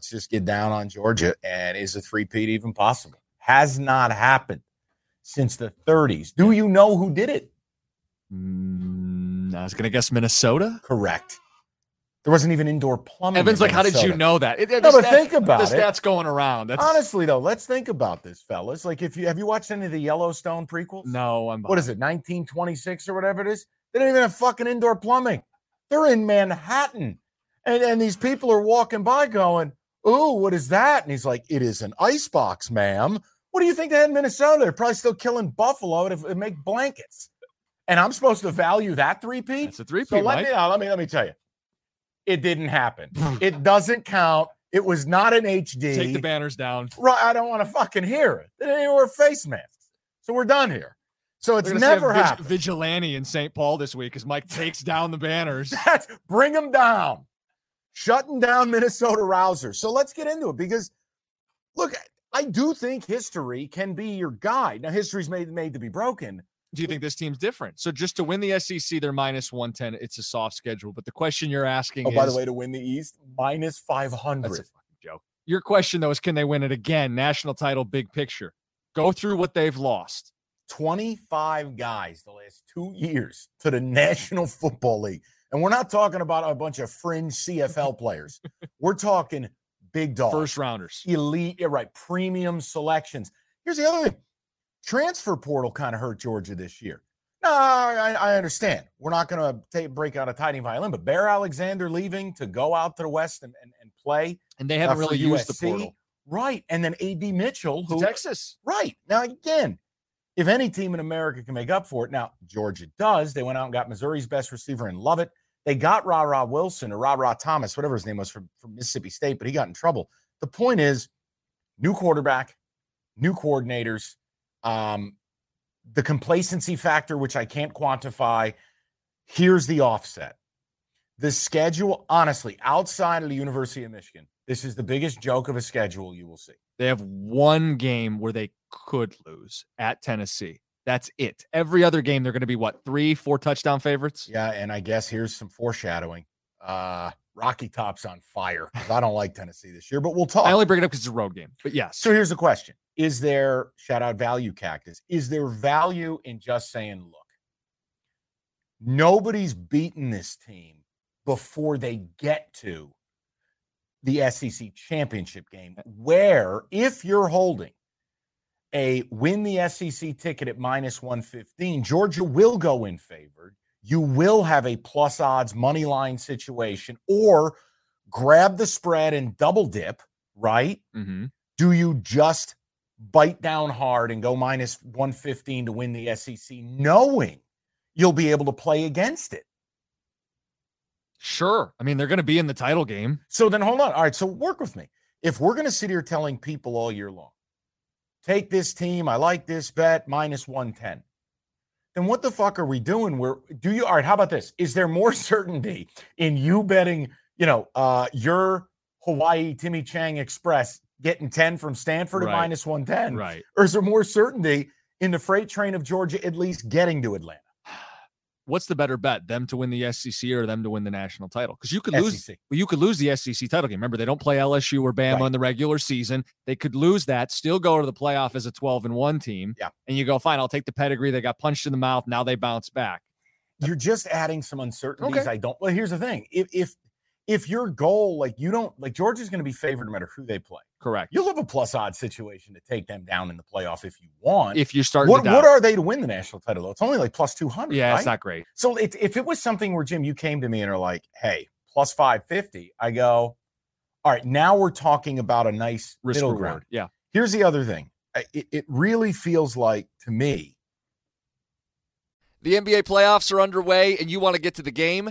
Let's just get down on Georgia. And is a three-peat even possible? Has not happened since the 30s. Do you know who did it? Mm, I was going to guess Minnesota. Correct. There wasn't even indoor plumbing. Evan's like, how did you know that? It, it, no, but stats, think about the it. stats going around. That's... Honestly, though, let's think about this, fellas. Like, if you have you watched any of the Yellowstone prequels? No, I'm. What is it, 1926 or whatever it is? They didn't even have fucking indoor plumbing. They're in Manhattan, and and these people are walking by going, "Ooh, what is that?" And he's like, "It is an ice box, ma'am." What do you think they had in Minnesota? They're probably still killing buffalo to, to make blankets. And I'm supposed to value that three P. It's a three P. So let me uh, let me let me tell you, it didn't happen. it doesn't count. It was not an HD. Take the banners down. Right. I don't want to fucking hear it. They didn't even wear face masks. So we're done here. So it's never happened. Vigilante in St. Paul this week as Mike takes down the banners. That's bring them down shutting down Minnesota Rousers. So let's get into it because look, I do think history can be your guide. Now, history's made made to be broken. Do you think this team's different? So just to win the SEC, they're minus 110. It's a soft schedule. But the question you're asking is Oh, is, by the way, to win the East, minus 500. That's a fucking joke. Your question, though, is can they win it again? National title, big picture. Go through what they've lost. 25 guys the last two years to the National Football League. And we're not talking about a bunch of fringe CFL players. We're talking big dogs, First rounders. elite, yeah, right, premium selections. Here's the other thing transfer portal kind of hurt Georgia this year. No, I, I understand. We're not going to break out a tiny violin, but Bear Alexander leaving to go out to the West and, and, and play. And they haven't uh, really for used the USC. portal. Right. And then AD Mitchell, who Texas. Right. Now, again, if any team in America can make up for it, now Georgia does. They went out and got Missouri's best receiver and Lovett. They got Ra Ra Wilson or Ra Ra Thomas, whatever his name was from, from Mississippi State, but he got in trouble. The point is, new quarterback, new coordinators, um, the complacency factor, which I can't quantify. Here's the offset. The schedule, honestly, outside of the University of Michigan, this is the biggest joke of a schedule you will see. They have one game where they could lose at Tennessee. That's it. Every other game, they're going to be what three, four touchdown favorites. Yeah, and I guess here's some foreshadowing. Uh Rocky Top's on fire I don't like Tennessee this year, but we'll talk. I only bring it up because it's a road game. But yes, So here's the question: Is there shout out value cactus? Is there value in just saying, look, nobody's beaten this team before they get to the SEC championship game, where if you're holding a win the SEC ticket at minus 115, Georgia will go in favored. You will have a plus odds money line situation or grab the spread and double dip, right? hmm do you just bite down hard and go minus 115 to win the SEC, knowing you'll be able to play against it? Sure. I mean, they're going to be in the title game. So then hold on. All right. So work with me. If we're going to sit here telling people all year long, take this team, I like this bet, minus 110. Then what the fuck are we doing? Where do you all right? How about this? Is there more certainty in you betting, you know, uh your Hawaii Timmy Chang Express getting 10 from Stanford Right. at minus 110? Right. Or is there more certainty in the freight train of Georgia at least getting to Atlanta? What's the better bet? Them to win the SEC or them to win the national title? Because you could lose. SEC. Well, you could lose the SEC title game. Remember, they don't play LSU or Bama Right. in the regular season. They could lose that, still go to the playoff as a 12 and 1 team. Yeah. And you go, fine, I'll take the pedigree. They got punched in the mouth. Now they bounce back. You're just adding some uncertainties. Okay. I don't. Well, here's the thing: if if if your goal, like you don't like Georgia's going to be favored no matter who they play. Correct. You'll have a plus odd situation to take them down in the playoff if you want. if you start, what, what are they to win the national title? though? It's only like plus 200. yeah, right? it's not great. So it, if it was something where Jim, you came to me and are like, "Hey, plus five fifty, I go, "All right, now we're talking about a nice Risk middle reward. ground." Yeah. Here's the other thing. It, it really feels like to me, The NBA playoffs are underway and you want to get to the game?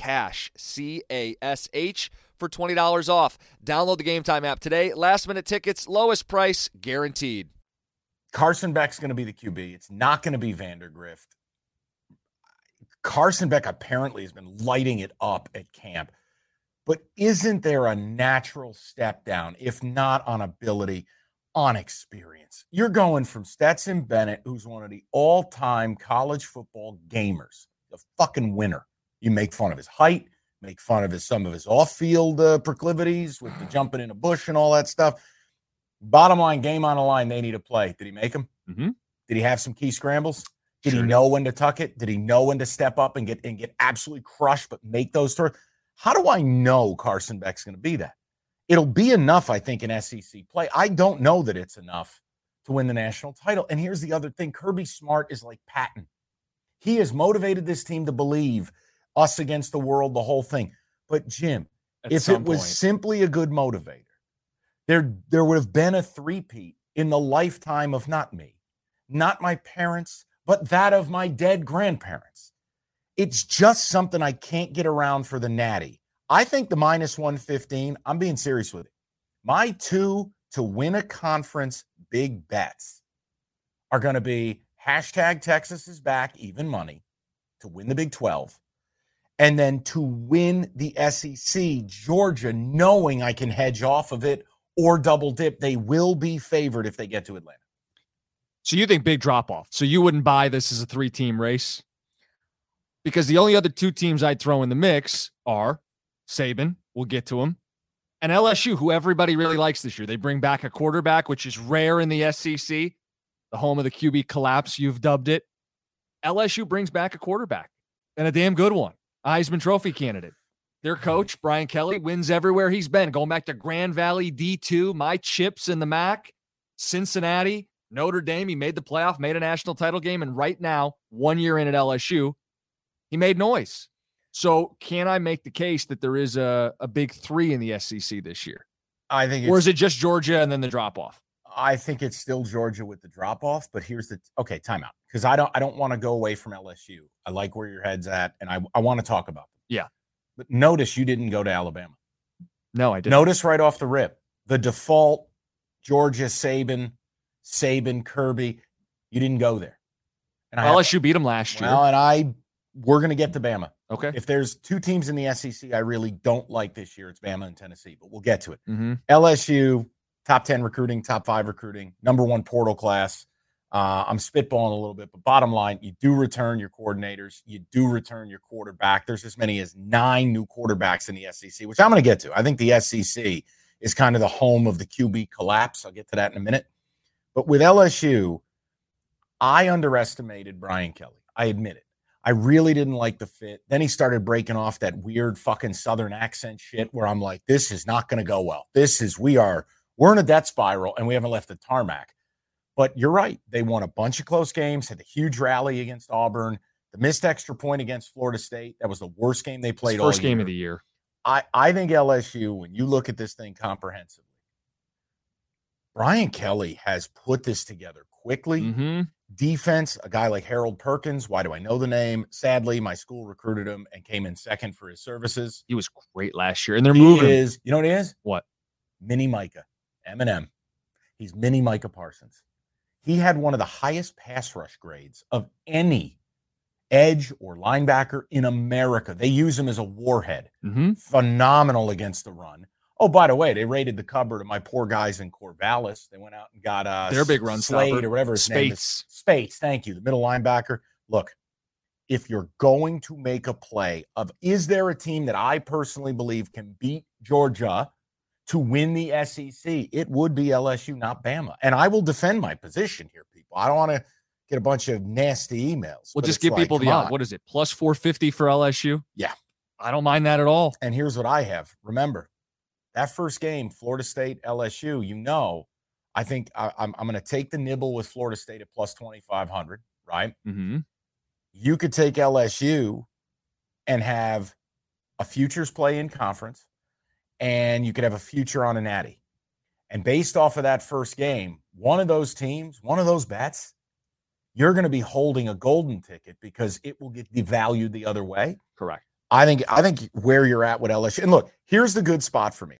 CASH, C A S H, for $20 off. Download the Gametime app today. Last minute tickets, lowest price guaranteed. Carson Beck's going to be the QB. It's not going to be Vandagriff. Carson Beck apparently has been lighting it up at camp. But isn't there a natural step down, if not on ability, on experience? You're going from Stetson Bennett, who's one of the all time college football gamers, the fucking winner. You make fun of his height, make fun of his some of his off field uh, proclivities with the jumping in a bush and all that stuff. Bottom line, game on the line, they need to play. Did he make them? Mhm. Did he have some key scrambles? Did Sure he did. know when to tuck it? Did he know when to step up and get and get absolutely crushed, but make those throws? How do I know Carson Beck's going to be that? It'll be enough, I think, in SEC play. I don't know that it's enough to win the national title. And here's the other thing: Kirby Smart is like Patton. He has motivated this team to believe us against the world, the whole thing. But Jim, At if it was point. simply a good motivator, there there would have been a three-peat in the lifetime of not me, not my parents, but that of my dead grandparents. It's just something I can't get around for the natty. I think the minus 115, I'm being serious with it. My two to win a conference big bets are going to be hashtag Texas is back, even money to win the Big 12 and then to win the SEC, Georgia, knowing I can hedge off of it or double dip, they will be favored if they get to Atlanta. So you think big drop off. So you wouldn't buy this as a three team race? Because the only other two teams I'd throw in the mix are Saban, we'll get to him, and LSU, who everybody really likes this year. They bring back a quarterback, which is rare in the SEC, the home of the QB collapse, you've dubbed it. LSU brings back a quarterback and a damn good one, Heisman Trophy candidate. Their coach, Brian Kelly, wins everywhere he's been, going back to Grand Valley D2, my chips in the MAC, Cincinnati, Notre Dame. He made the playoff, made a national title game, and right now, one year in at LSU, he made noise. So, can I make the case that there is a, a big three in the SEC this year? I think Or is it just Georgia and then the drop off? I think it's still Georgia with the drop off, but here's the okay, timeout. Because I don't I don't want to go away from LSU. I like where your head's at, and I, I want to talk about them. Yeah. But notice you didn't go to Alabama. No, I didn't. Notice right off the rip, the default Georgia Saban, Saban, Kirby, you didn't go there. And I LSU beat him last year. Well, and I we're gonna get to Bama. okay. If there's two teams in the SEC I really don't like this year, it's Bama and Tennessee, but we'll get to it. hmm LSU, top 10 recruiting, top five recruiting, number one portal class. Uh, I'm spitballing a little bit, but bottom line, you do return your coordinators, you do return your quarterback. There's as many as nine new quarterbacks in the SEC, which I'm going to get to. I think the SEC is kind of the home of the QB collapse. I'll get to that in a minute. But with LSU, I underestimated Brian Kelly. I admit it. I really didn't like the fit. Then he started breaking off that weird fucking Southern accent shit where I'm like, this is not going to go well. This is, we are, we're in a death spiral and we haven't left the tarmac. But you're right. They won a bunch of close games, had a huge rally against Auburn, the missed extra point against Florida State. That was the worst game they played First game year. of the year. I, I think LSU, when you look at this thing comprehensively, Brian Kelly has put this together quickly. hmm Defense, a guy like Harold Perkins. Why do I know the name? Sadly, my school recruited him and came in second for his services. He was great last year, and they're He moving. is, you know what he is? What? Mini Micah, Eminem. He's mini Micah Parsons. He had one of the highest pass rush grades of any edge or linebacker in America. They use him as a warhead. Mhm. Phenomenal against the run. Oh, by the way, they raided the cupboard of my poor guys in Corvallis. They went out and got uh Their big run Slade stopper. or whatever his name is. Speights. Speights, thank you. The middle linebacker. Look, if you're going to make a play of is there a team that I personally believe can beat Georgia to win the SEC, it would be LSU, not Bama. And I will defend my position here, people. I don't want to get a bunch of nasty emails. We'll just give like, people the come odd. on. What is it? Plus 450 for LSU? Yeah. I don't mind that at all. And here's what I have. Remember, that first game, Florida State, LSU, you know, I think I, I'm, I'm going to take the nibble with Florida State at plus 2,500, right? Mm-hmm. you could take LSU and have a futures play in conference, and you could have a future on a natty. And based off of that first game, one of those teams, one of those bets, you're going to be holding a golden ticket because it will get devalued the other way. Correct. I think I think where you're at with LSU. And look, here's the good spot for me.